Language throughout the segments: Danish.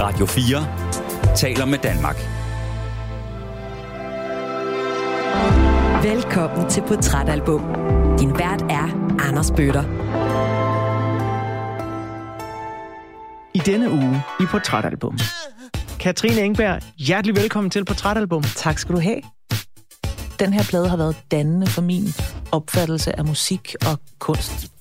Radio 4 taler med Danmark. Velkommen til Portrætalbum. Din vært er Anders Bøtter. I denne uge i Portrætalbum. Katrine Engberg, hjertelig velkommen til Portrætalbum. Tak skal du have. Den her plade har været dannende for min opfattelse af musik og kunst.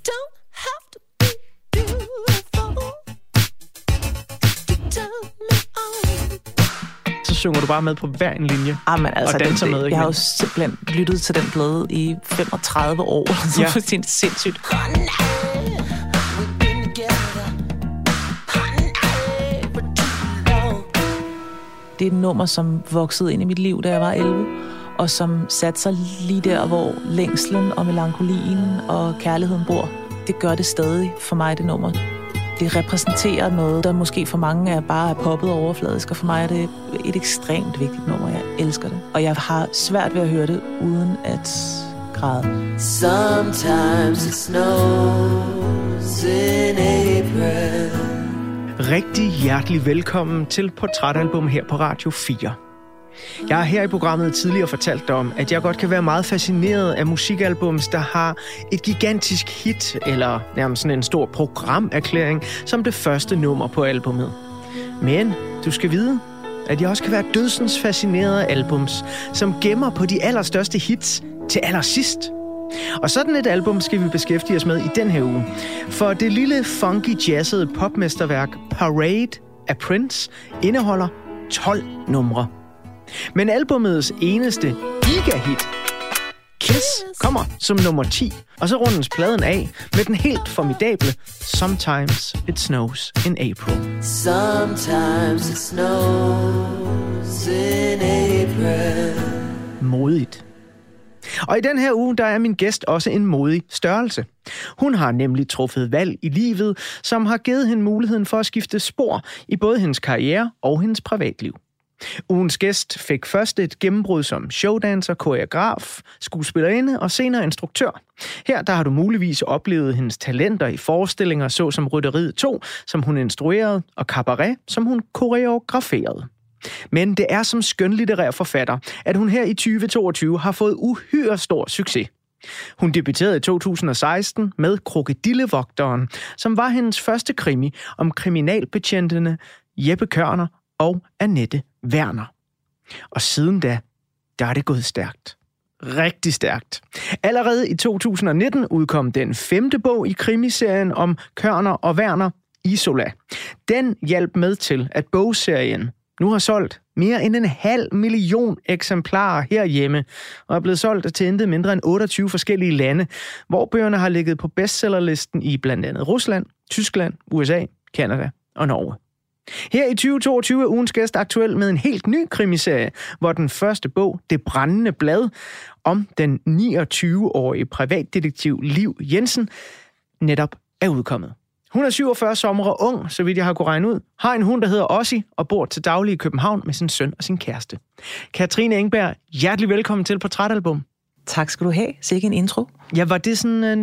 Synger du bare med på hver en linje. Jamen, altså, og danser den, med, ikke Jeg har jo simpelthen lyttet til den plade i 35 år. Så ja. det er sindssygt. Det er et nummer, som voksede ind i mit liv, da jeg var 11, og som satte sig lige der, hvor længslen og melankolien og kærligheden bor. Det gør det stadig for mig, det nummer. Det repræsenterer noget, der måske for mange er bare er poppet og overfladisk, og for mig er det et ekstremt vigtigt nummer. Jeg elsker det. Og jeg har svært ved at høre det, uden at græde. Sometimes it snows in April. Rigtig hjertelig velkommen til Portrætalbum her på Radio 4. Jeg har her i programmet tidligere fortalt dig om, at jeg godt kan være meget fascineret af musikalbums, der har et gigantisk hit, eller nærmest sådan en stor programerklæring, som det første nummer på albummet. Men du skal vide, at jeg også kan være dødsens fascineret af albums, som gemmer på de allerstørste hits til allersidst. Og sådan et album skal vi beskæftige os med i den her uge. For det lille funky jazzede popmesterværk Parade af Prince indeholder 12 numre. Men albumets eneste gigahit, Kiss, kommer som nummer 10, og så rundes pladen af med den helt formidable Sometimes It Snows in April. Sometimes it snows in April. modigt. Og i den her uge, der er min gæst også en modig størrelse. Hun har nemlig truffet valg i livet, som har givet hende muligheden for at skifte spor i både hendes karriere og hendes privatliv. Ugens gæst fik først et gennembrud som showdancer, koreograf, skuespillerinde og senere instruktør. Her der har du muligvis oplevet hendes talenter i forestillinger såsom Rytteriet 2, som hun instruerede, og Cabaret, som hun koreograferede. Men det er som skønlitterær forfatter, at hun her i 2022 har fået uhyre stor succes. Hun debuterede i 2016 med Krokodillevogteren, som var hendes første krimi om kriminalbetjentene Jeppe Kørner og Annette Werner. Og siden da, der er det gået stærkt. Rigtig stærkt. Allerede i 2019 udkom den femte bog i krimiserien om Kørner og Werner, Isola. Den hjalp med til, at bogserien nu har solgt mere end en halv million eksemplarer herhjemme, og er blevet solgt til intet mindre end 28 forskellige lande, hvor bøgerne har ligget på bestsellerlisten i blandt andet Rusland, Tyskland, USA, Kanada og Norge. Her i 2022 er ugens gæst aktuel med en helt ny krimiserie, hvor den første bog, Det brændende blad, om den 29-årige privatdetektiv Liv Jensen, netop er udkommet. Hun er 47 sommer og ung, så vidt jeg har kunne regne ud, har en hund, der hedder Ossi, og bor til daglig i København med sin søn og sin kæreste. Katrine Engberg, hjertelig velkommen til Portrætalbum. Tak skal du have. Sikke en intro. Ja, var det sådan øh,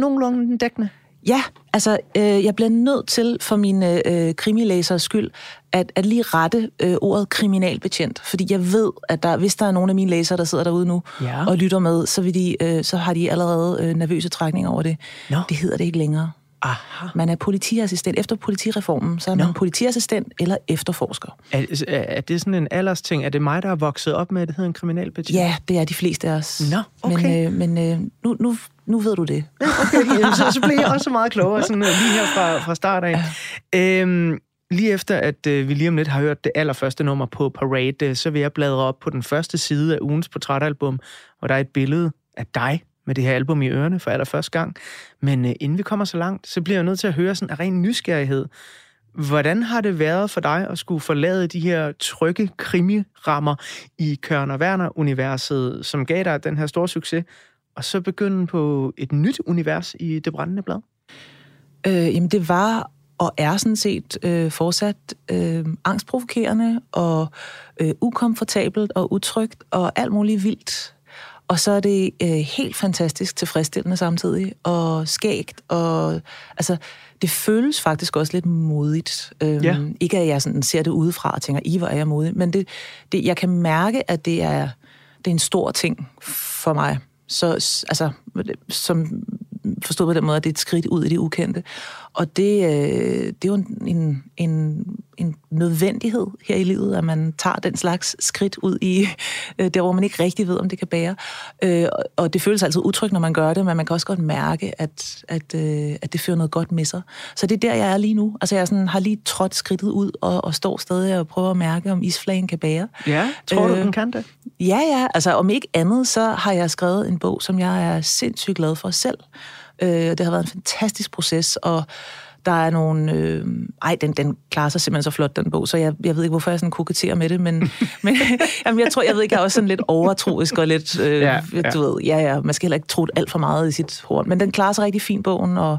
nogenlunde dækkende? Ja, altså, øh, jeg bliver nødt til for mine øh, krimilæsers skyld, at, at lige rette øh, ordet kriminalbetjent. Fordi jeg ved, at der, hvis der er nogle af mine læsere, der sidder derude nu Ja. og lytter med, så, vil de, øh, så har de allerede øh, nervøse trækninger over det. Nå. Det hedder det ikke længere. Aha. Man er politiassistent. Efter politireformen, så er man Nå. politiassistent eller efterforsker. Er, er, er det sådan en aldersting? Er det mig, der er vokset op med, at det hedder en kriminalbetjent? Ja, det er de fleste af os. Nå, okay. Men, øh, men øh, nu, nu, nu ved du det. Okay, jamen, så, så blev jeg også meget klogere sådan, øh, lige her fra, fra start af. Øhm, lige efter, at øh, vi lige om lidt har hørt det allerførste nummer på Parade, øh, så vil jeg bladre op på den første side af ugens portrætalbum, hvor der er et billede af dig med det her album i ørerne for allerførste gang. Men øh, inden vi kommer så langt, så bliver jeg nødt til at høre sådan af ren nysgerrighed. Hvordan har det været for dig at skulle forlade de her trygge krimirammer i Kørner Werner-universet, som gav dig den her store succes, og så begynde på et nyt univers i Det Brændende Blad? Øh, jamen, det var og er sådan set øh, fortsat øh, angstprovokerende og øh, ukomfortabelt og utrygt og alt muligt vildt og så er det øh, helt fantastisk tilfredsstillende samtidig, og skægt, og altså, det føles faktisk også lidt modigt. Øhm, Ja. Ikke at jeg sådan ser det udefra og tænker, i hvor er jeg modig, men det, det, jeg kan mærke, at det er, det er en stor ting for mig. Så altså, som forstået på den måde, at det er et skridt ud i det ukendte. Og det, øh, det er jo en, en, en, en nødvendighed her i livet, at man tager den slags skridt ud i øh, der, hvor man ikke rigtig ved, om det kan bære. Øh, og- og det føles altid utrygt, når man gør det, men man kan også godt mærke, at, at, øh, at det fører noget godt med sig. Så det er der, jeg er lige nu. Altså, jeg sådan, har lige trådt skridtet ud og, og står stadig og prøver at mærke, om isflagen kan bære. Ja, tror du, Øh, den kan det? Ja, ja. Altså, om ikke andet, så har jeg skrevet en bog, som jeg er sindssygt glad for selv. Øh, det har været en fantastisk proces, og der er nogle... Øh, ej, den, den klarer sig simpelthen så flot, den bog, så jeg, jeg ved ikke, hvorfor jeg sådan koketterer med det, men, men jamen, jeg tror, jeg ved ikke, jeg er også sådan lidt overtroisk og lidt... Øh, Ja, ja. Du ved, ja, ja, man skal heller ikke tro alt for meget i sit horn, men den klarer sig rigtig fint, bogen, og,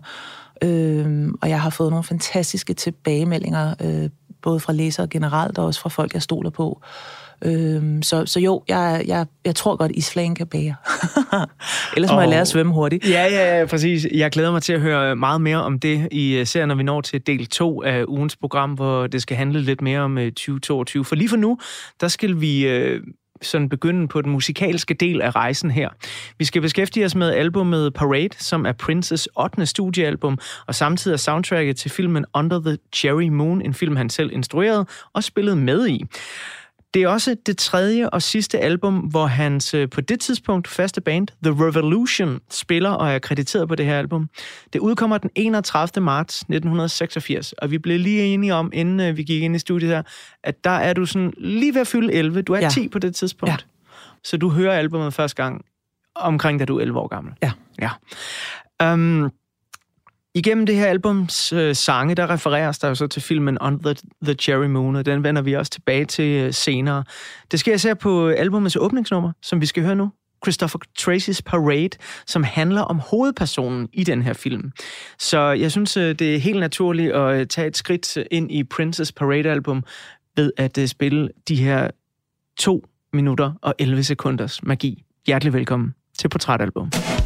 øh, og jeg har fået nogle fantastiske tilbagemeldinger, øh, både fra læsere generelt, og også fra folk, jeg stoler på. Øhm, så, så jo, jeg, jeg, jeg tror godt, isflagen kan bære. Ellers må Og- jeg lære at svømme hurtigt. Ja, ja, ja, præcis. Jeg glæder mig til at høre meget mere om det i øh, serien, når vi når til del 2 af ugens program, hvor det skal handle lidt mere om øh, 2022. For lige for nu, der skal vi øh, sådan begynde på den musikalske del af rejsen her. Vi skal beskæftige os med albumet Parade, som er Princes 8. studiealbum, og samtidig er soundtracket til filmen Under the Cherry Moon, en film, han selv instruerede og spillede med i. Det er også det tredje og sidste album, hvor hans øh, på det tidspunkt faste band, The Revolution, spiller og er krediteret på det her album. Det udkommer den 31. marts 1986, og vi blev lige enige om, inden øh, vi gik ind i studiet her, at der er du sådan lige ved at fylde 11. Du er ja. Ja. 10 på det tidspunkt. Ja. Så du hører albumet første gang omkring, da du er 11 år gammel. Ja. ja. Um, Igennem det her albums øh, sange, der refereres der jo så til filmen On the, the Cherry Moon, og den vender vi også tilbage til øh, senere. Det sker især på albumets åbningsnummer, som vi skal høre nu. Christopher Tracy's Parade, som handler om hovedpersonen i den her film. Så jeg synes, øh, det er helt naturligt at øh, tage et skridt ind i Princess Parade-album ved at øh, spille de her 2 minutter og 11 sekunders magi. Hjertelig velkommen til Portrætalbum. Everyone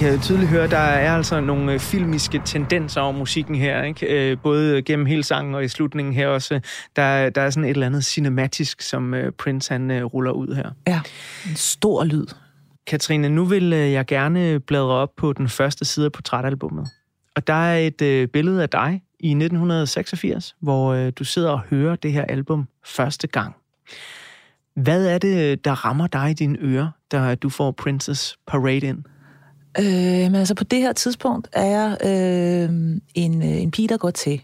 kan tydeligt høre, at der er altså nogle øh, filmiske tendenser over musikken her, ikke? Øh, både gennem hele sangen og i slutningen her også. Der, der er sådan et eller andet cinematisk, som øh, Prince han ruller ud her. Ja, en stor lyd. Katrine, nu vil jeg gerne bladre op på den første side af portrætalbummet. Og der er et øh, billede af dig i 1986, hvor øh, du sidder og hører det her album første gang. Hvad er det, der rammer dig i dine ører, da du får Princess Parade ind? Øh, men altså på det her tidspunkt er jeg øh, en, øh, en pige, der går til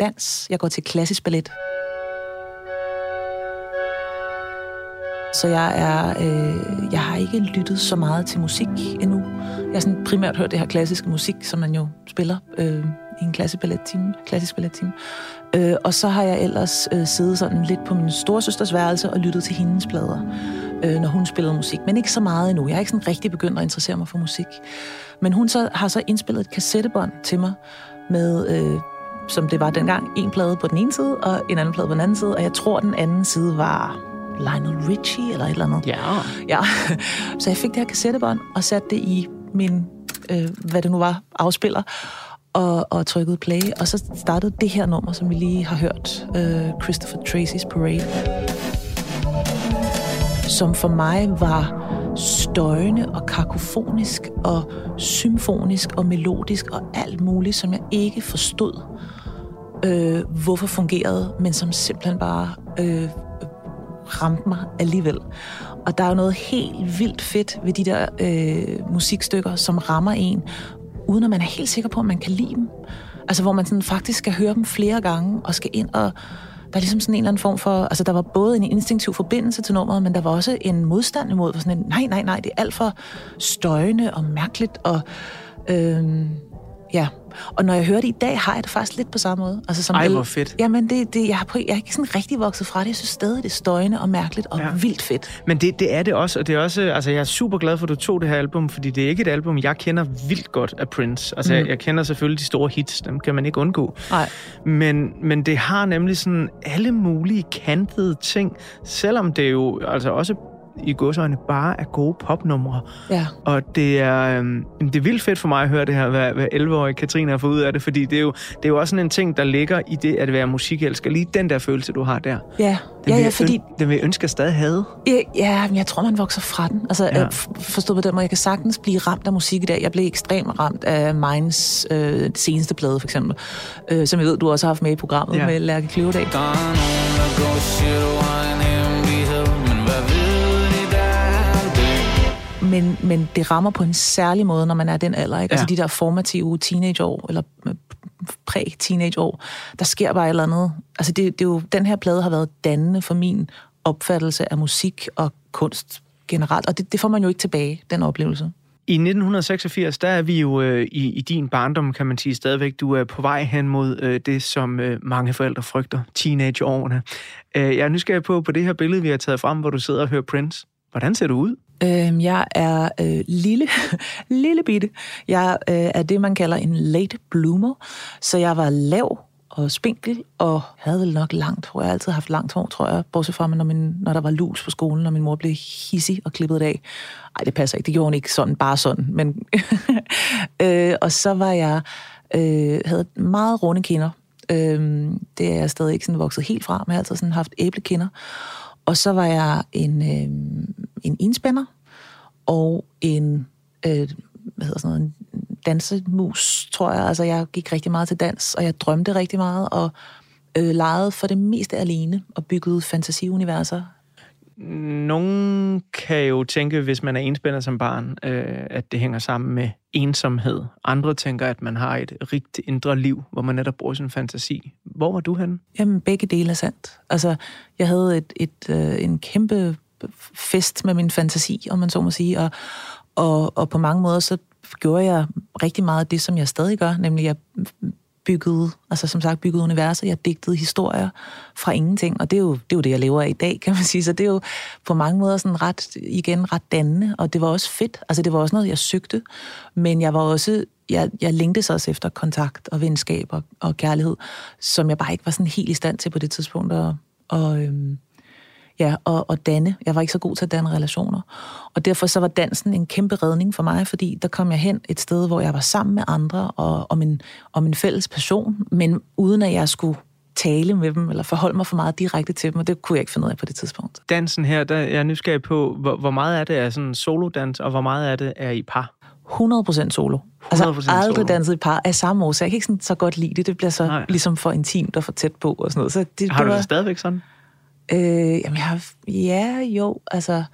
dans. Jeg går til klassisk ballet. Så jeg er, øh, jeg har ikke lyttet så meget til musik endnu. Jeg har sådan primært hørt det her klassiske musik, som man jo spiller øh, i en klassisk ballettime. Klassisk ballettime. Øh, og så har jeg ellers øh, siddet sådan lidt på min storesøsters værelse og lyttet til hendes plader, øh, når hun spillede musik. Men ikke så meget endnu. Jeg har ikke sådan rigtig begyndt at interessere mig for musik. Men hun så, har så indspillet et kassettebånd til mig med... Øh, som det var dengang, en plade på den ene side, og en anden plade på den anden side, og jeg tror, den anden side var Lionel Richie eller et eller andet. Ja. Ja, så jeg fik det her kassettebånd og satte det i min, øh, hvad det nu var, afspiller, og, og trykkede play, og så startede det her nummer, som vi lige har hørt, øh, Christopher Tracy's Parade, som for mig var støjende og kakofonisk og symfonisk og melodisk og alt muligt, som jeg ikke forstod, øh, hvorfor fungerede, men som simpelthen bare øh, ramte mig alligevel. Og der er jo noget helt vildt fedt ved de der øh, musikstykker, som rammer en, uden at man er helt sikker på, at man kan lide dem. Altså hvor man sådan faktisk skal høre dem flere gange, og skal ind og... Der er ligesom sådan en eller anden form for... Altså der var både en instinktiv forbindelse til nummeret, men der var også en modstand imod, for sådan en, nej, nej, nej, det er alt for støjende og mærkeligt, og... Øh, ja, og når jeg hører det i dag, har jeg det faktisk lidt på samme måde. Altså, som Ej, hvor fedt. Jamen, det, det, jeg, har på, jeg er ikke sådan rigtig vokset fra det. Jeg synes stadig, det er støjende og mærkeligt og ja. vildt fedt. Men det, det er det også, og det er også, altså jeg er super glad for, at du tog det her album, fordi det er ikke et album, jeg kender vildt godt af Prince. Altså mm. jeg, jeg kender selvfølgelig de store hits, dem kan man ikke undgå. Nej. Men, men det har nemlig sådan alle mulige kantede ting, selvom det jo altså også i godsøjne bare er gode popnumre. Ja. Og det er, øhm, det er vildt fedt for mig at høre det her, hvad, hvad 11-årige Katrine har fået ud af det, fordi det er, jo, det er jo også sådan en ting, der ligger i det at være musikelsker. Lige den der følelse, du har der. Ja, Den ja, vil ja fordi... øn- den vil jeg ønske, stadig havde. Ja, ja, men jeg tror, man vokser fra den. Altså, Ja. forstået på den måde, jeg kan sagtens blive ramt af musik i dag. Jeg blev ekstremt ramt af Minds øh, seneste plade, for eksempel. Øh, som jeg ved, du også har haft med i programmet Ja. ja. med Lærke Kløvedal. Der er nogen, der går shit Men, men det rammer på en særlig måde, når man er den alder. Ikke? Ja. Altså de der formative teenageår, eller øh, præ-teenageår, der sker bare et eller andet. Altså det, det er jo, den her plade har været dannende for min opfattelse af musik og kunst generelt, og det, det får man jo ikke tilbage, den oplevelse. I 1986, der er vi jo øh, i, i din barndom, kan man sige stadigvæk. Du er på vej hen mod øh, det, som øh, mange forældre frygter, teenageårene. Øh, jeg er nysgerrig på, på det her billede, vi har taget frem, hvor du sidder og hører Prince. Hvordan ser du ud? Øhm, jeg er øh, lille, lille bitte. Jeg øh, er det, man kalder en late bloomer. Så jeg var lav og spinkel, og havde vel nok langt hår. Jeg har altid haft langt hår, tror jeg. Bortset fra, når, min, når der var lus på skolen, og min mor blev hissig og klippet det af. Ej, det passer ikke. Det gjorde hun ikke sådan, bare sådan. Men øh, og så var jeg, øh, havde meget runde kinder. Øh, det er jeg stadig ikke sådan vokset helt fra, men jeg har altid sådan haft æblekinder. Og så var jeg en, øh, en enspænder og en, øh, hvad hedder sådan noget, en dansemus, tror jeg. Altså, jeg gik rigtig meget til dans, og jeg drømte rigtig meget, og øh, legede for det meste alene, og byggede fantasiuniverser. Nogen kan jo tænke, hvis man er enspænder som barn, øh, at det hænger sammen med ensomhed. Andre tænker, at man har et rigt indre liv, hvor man netop bruger sin fantasi. Hvor var du henne? Jamen, begge dele er sandt. Altså, jeg havde et, et, øh, en kæmpe fest med min fantasi, om man så må sige, og, og, og på mange måder, så gjorde jeg rigtig meget af det, som jeg stadig gør, nemlig jeg byggede, altså som sagt byggede universer, jeg digtede historier fra ingenting, og det er, jo, det er jo det, jeg lever af i dag, kan man sige, så det er jo på mange måder sådan ret, igen ret dannende, og det var også fedt, altså det var også noget, jeg søgte, men jeg var også, jeg, jeg længtes også efter kontakt og venskab og, og kærlighed, som jeg bare ikke var sådan helt i stand til på det tidspunkt, og, og øhm, Ja, og, og danne. Jeg var ikke så god til at danne relationer. Og derfor så var dansen en kæmpe redning for mig, fordi der kom jeg hen et sted, hvor jeg var sammen med andre og om en, om en fælles passion, men uden at jeg skulle tale med dem eller forholde mig for meget direkte til dem, og det kunne jeg ikke finde ud af på det tidspunkt. Dansen her, der jeg er nysgerrig på, hvor, hvor meget af det er sådan solodans, og hvor meget af det er i par? 100% solo. Altså 100% aldrig solo. danset i par af samme årsag. Jeg kan ikke sådan, så godt lide det. Det bliver så Nej. Ligesom for intimt og for tæt på og sådan noget. Så det, Har det du var, det stadigvæk sådan? Øh, jamen, jeg har, ja, jo, altså,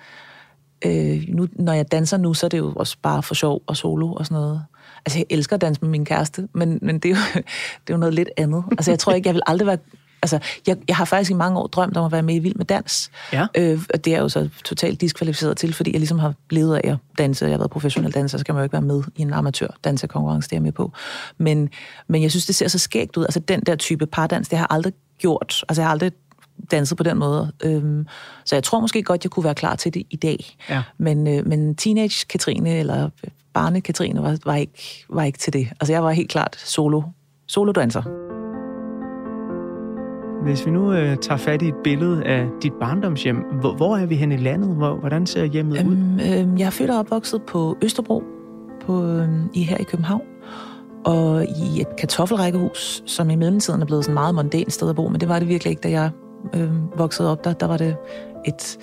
øh, nu, når jeg danser nu, så er det jo også bare for sjov og solo og sådan noget. Altså, jeg elsker at danse med min kæreste, men, men det, er jo, det er jo noget lidt andet. Altså, jeg tror ikke, jeg vil aldrig være... Altså, jeg, jeg har faktisk i mange år drømt om at være med i Vild med Dans. Ja. Øh, og det er jeg jo så totalt diskvalificeret til, fordi jeg ligesom har levet af at danse. Jeg har været professionel danser, så skal man jo ikke være med i en amatør dansekonkurrence, det er jeg med på. Men, men jeg synes, det ser så skægt ud. Altså, den der type pardans, det har jeg aldrig gjort. Altså, jeg har aldrig danset på den måde. Øhm, så jeg tror måske godt, jeg kunne være klar til det i dag. Ja. Men, øh, men teenage Katrine, eller barne Katrine, var, var, ikke, var ikke til det. Altså, jeg var helt klart solo, solo-danser. Hvis vi nu øh, tager fat i et billede af dit barndomshjem, hvor, hvor er vi hen i landet? Hvor, hvordan ser hjemmet ud? Øhm, øhm, jeg er født og opvokset på Østerbro på, øhm, i, her i København. Og i et kartoffelrækkehus, som i mellemtiden er blevet sådan meget mondænt sted at bo, men det var det virkelig ikke, da jeg øhm, voksede op. Der, der var det et,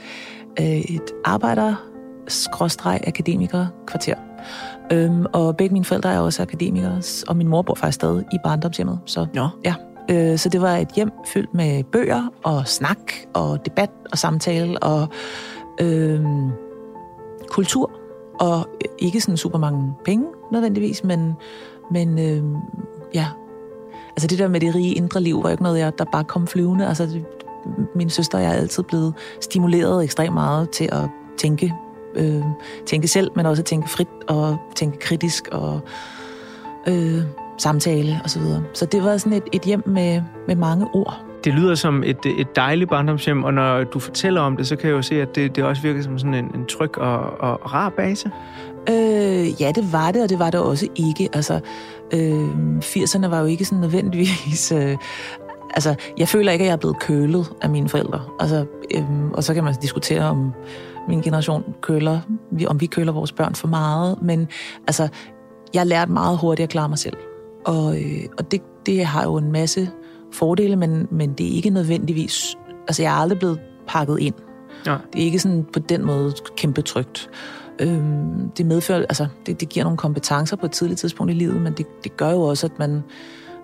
øh, et arbejder akademiker kvarter. Øhm, og begge mine forældre er også akademikere, og min mor bor faktisk stadig i barndomshjemmet. Så Nå. Ja, øh, så det var et hjem fyldt med bøger og snak og debat og samtale og øh, kultur. Og ikke sådan super mange penge nødvendigvis, men, men øh, ja. Altså det der med det rige indre liv var jo ikke noget, jeg, der bare kom flyvende. Altså det, min søster og jeg er altid blevet stimuleret ekstremt meget til at tænke, øh, tænke selv, men også at tænke frit og tænke kritisk og øh, samtale og så videre. Så det var sådan et, et hjem med, med mange ord. Det lyder som et, et dejligt barndomshjem, og når du fortæller om det, så kan jeg jo se, at det, det også virker som sådan en, en tryg og, og rar base. Øh, ja, det var det, og det var det også ikke. Altså, øh, 80'erne var jo ikke sådan nødvendigvis... Øh, altså, jeg føler ikke, at jeg er blevet kølet af mine forældre. Altså, øh, og så kan man diskutere om min generation køler, om vi køler vores børn for meget. Men altså, jeg har lært meget hurtigt at klare mig selv. Og, øh, og det, det har jo en masse fordele, men, men det er ikke nødvendigvis... Altså, jeg er aldrig blevet pakket ind. Ja. Det er ikke sådan på den måde kæmpe trygt. Øhm, det medfører, altså, det, det giver nogle kompetencer på et tidligt tidspunkt i livet, men det, det gør jo også, at man,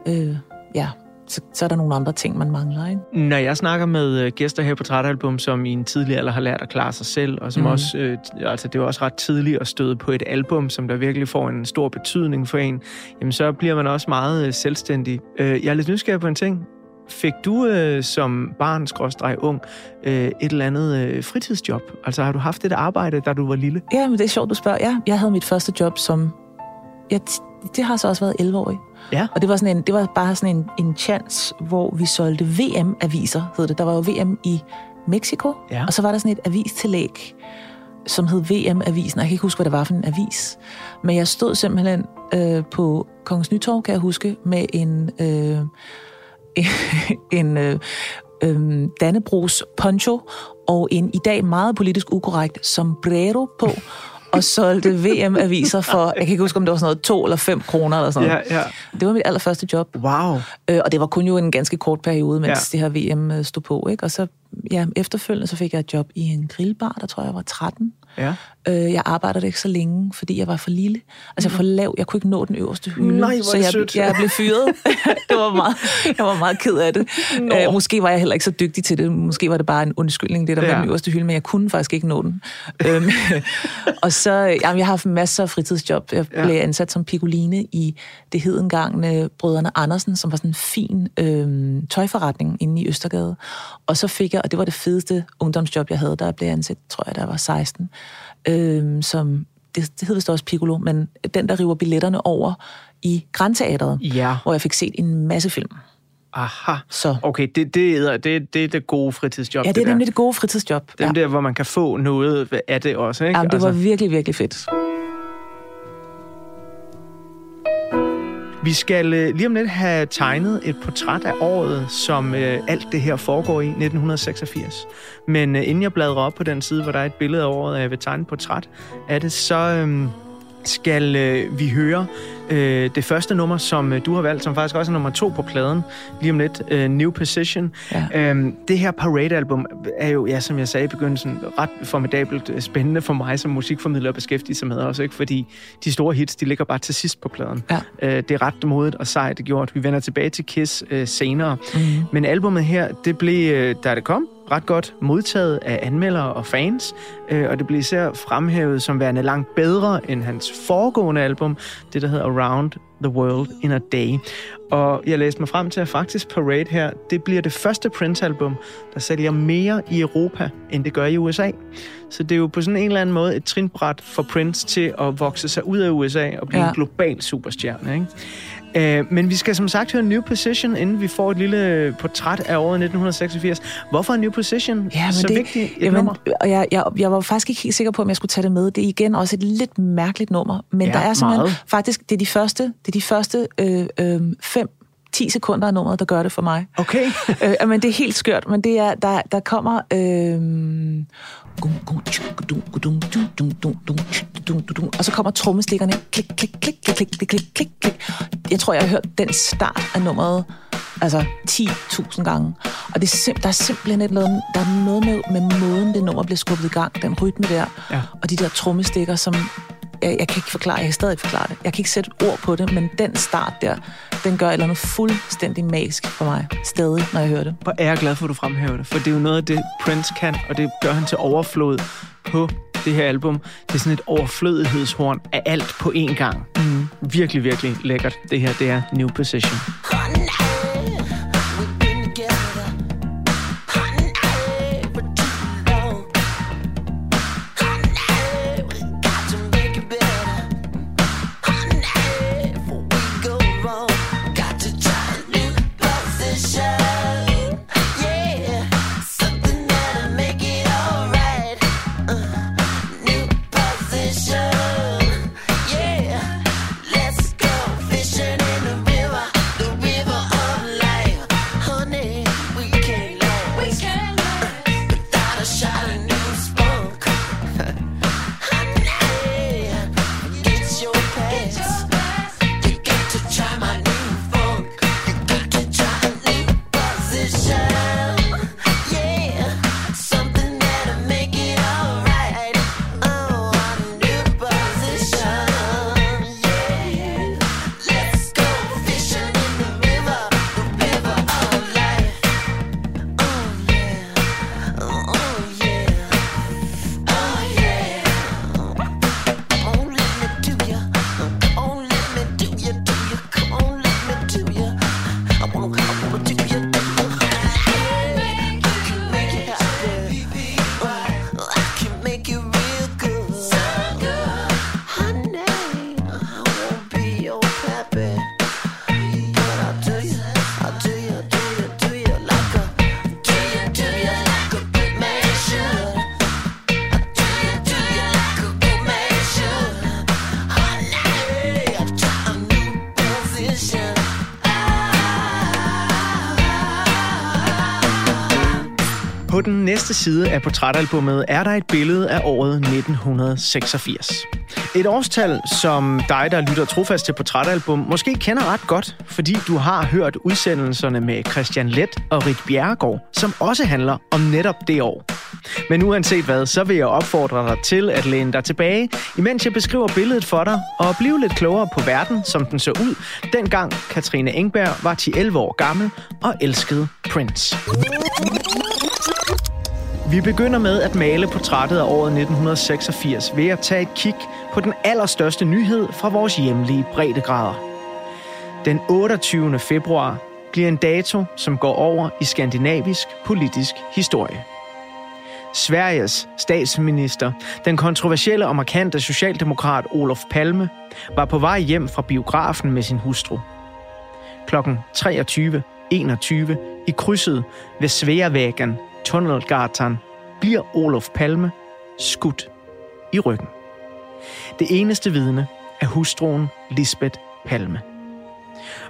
øh, ja, så, så er der nogle andre ting, man mangler, ikke? Når jeg snakker med øh, gæster her på Trætalbum, som i en tidlig alder har lært at klare sig selv, og som mm. Også, øh, altså det er også ret tidligt at støde på et album, som der virkelig får en stor betydning for en, jamen så bliver man også meget øh, selvstændig. Øh, jeg er lidt nysgerrig på en ting. Fik du øh, som barn, skråstreg ung, øh, et eller andet øh, fritidsjob? Altså har du haft et arbejde, da du var lille? Ja, men det er sjovt, du spørger. Ja, jeg havde mit første job som... T- det har så også været 11-årig. Ja. Og det var, sådan en, det var bare sådan en, en chance, hvor vi solgte VM-aviser, hed det. Der var jo VM i Mexico, Ja. og så var der sådan et avistillæg, som hed VM-avisen. Jeg kan ikke huske, hvad det var for en avis. Men jeg stod simpelthen øh, på Kongens Nytorv, kan jeg huske, med en, øh, en øh, øh, Dannebrogs poncho og en i dag meget politisk ukorrekt sombrero på, og solgte VM-aviser for, jeg kan ikke huske, om det var sådan noget to eller fem kroner eller sådan noget. Ja, ja. Det var mit allerførste job. Wow. Øh, og det var kun jo en ganske kort periode, mens Ja. ja. det her VM øh, stod på. Ikke? Og så ja, efterfølgende så fik jeg et job i en grillbar, der tror jeg var 13. Ja. Øh, jeg arbejdede ikke så længe, fordi jeg var for lille. Altså jeg var for lav. Jeg kunne ikke nå den øverste hylde. Nej, så jeg, sødt. jeg blev fyret. det var meget, jeg var meget ked af det. Øh, måske var jeg heller ikke så dygtig til det. Måske var det bare en undskyldning, det der Ja. med den øverste hylde, men jeg kunne faktisk ikke nå den. øhm, og så, jamen, jeg har haft masser af fritidsjob. Jeg Ja. blev ansat som pikoline i det hed engang øh, Brødrene Andersen, som var sådan en fin øh, tøjforretning inde i Østergade. Og så fik jeg, og det var det fedeste ungdomsjob, jeg havde, der blev jeg ansat, tror jeg, jeg var 16, øh, som, det, det hed vist også Piccolo, men den, der river billetterne over i Grandteateret, Ja. hvor jeg fik set en masse film. Aha. Så Okay, det, det, er, det, det er det gode fritidsjob. ja, det er der. nemlig det gode fritidsjob. Dem ja. der, hvor man kan få noget af det også, ikke? Jamen, det var virkelig, virkelig fedt. Vi skal øh, lige om lidt have tegnet et portræt af året, som øh, alt det her foregår i 1986. Men øh, inden jeg bladrer op på den side, hvor der er et billede af året, og jeg vil tegne et portræt af det, så øhm, skal vi høre øh, det første nummer, som øh, du har valgt, som faktisk også er nummer to på pladen, lige om lidt, øh, New Position. Ja. Øhm, det her Parade-album er jo, ja, som jeg sagde i begyndelsen, ret formidabelt øh, spændende for mig som musikformidler at beskæftige sig med også, ikke? fordi de store hits, de ligger bare til sidst på pladen. Ja. Øh, det er ret modigt og sejt gjort. Vi vender tilbage til Kiss øh, senere. Mm. Men albumet her, det blev, øh, da det kom, ret godt modtaget af anmeldere og fans, øh, og det blev især fremhævet som værende langt bedre end hans foregående album, det der hedder Around the World in a Day. Og jeg læste mig frem til, at faktisk Parade her, det bliver det første Prince-album, der sælger mere i Europa, end det gør i USA. Så det er jo på sådan en eller anden måde et trinbræt for Prince til at vokse sig ud af USA og blive ja. En global superstjerne, ikke? Øh, men vi skal som sagt høre New Position, inden vi får et lille portræt af året 1986. Hvorfor er New Position Ja, men så det, vigtigt et jamen, nummer? Og jeg, jeg, jeg var faktisk ikke helt sikker på, om jeg skulle tage det med. Det er igen også et lidt mærkeligt nummer. Men Ja, der er simpelthen meget. faktisk, det er de første, det er de første øh, øh, fem 10 sekunder af nummeret, der gør det for mig. Okay. øh, men det er helt skørt, men det er, der, der kommer... Øh, og så kommer trommestikkerne. Klik, klik, klik, klik, klik, klik, klik, klik, klik. Jeg tror, jeg har hørt den start af nummeret altså 10.000 gange. Og det er sim- der er simpelthen et noget, der er noget med, med måden, det nummer bliver skubbet i gang. Den rytme der. Ja. Og de der trommestikker, som... Jeg, jeg kan ikke forklare, jeg kan stadig ikke forklare det. Jeg kan ikke sætte ord på det, men den start der, den gør et eller andet fuldstændig magisk for mig. Stadig, når jeg hører det. Hvor er jeg glad for, at du fremhæver det, for det er jo noget af det, Prince kan, og det gør han til overflod på det her album. Det er sådan et overflødighedshorn af alt på én gang. Mm. Virkelig, virkelig lækkert. Det her, det er New Position. We've første side af portrætalbummet er der et billede af året 1986. Et årstal, som dig, der lytter trofast til portrætalbum, måske kender ret godt, fordi du har hørt udsendelserne med Christian Let og Rit Bjerregaard, som også handler om netop det år. Men uanset hvad, så vil jeg opfordre dig til at læne dig tilbage, imens jeg beskriver billedet for dig, og blive lidt klogere på verden, som den så ud, dengang Katrine Engberg var 10-11 år gammel og elskede Prince. Vi begynder med at male portrættet af året 1986 ved at tage et kig på den allerstørste nyhed fra vores hjemlige breddegrader. Den 28. februar bliver en dato, som går over i skandinavisk politisk historie. Sveriges statsminister, den kontroversielle og markante socialdemokrat Olof Palme, var på vej hjem fra biografen med sin hustru. Klokken 23.21 i krydset ved Sveavægen Tunnelgatan, bliver Olof Palme skudt i ryggen. Det eneste vidne er hustruen Lisbeth Palme.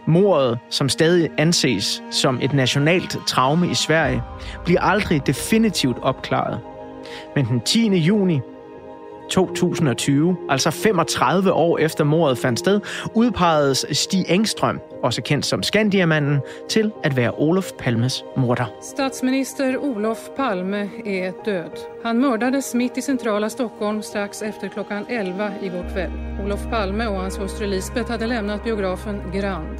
Mordet, som stadig anses som et nationalt traume i Sverige, bliver aldrig definitivt opklaret. Men den 10. juni 2020, altså 35 år efter mordet fandt sted, udpegedes Stig Engstrøm, også kendt som Skandiamanden, til at være Olof Palmes morder. Statsminister Olof Palme er død. Han mördades mitt i centrala Stockholm strax efter klockan 11 igår kväll. Olof Palme och hans hustru Lisbeth hade lämnat biografen Grand.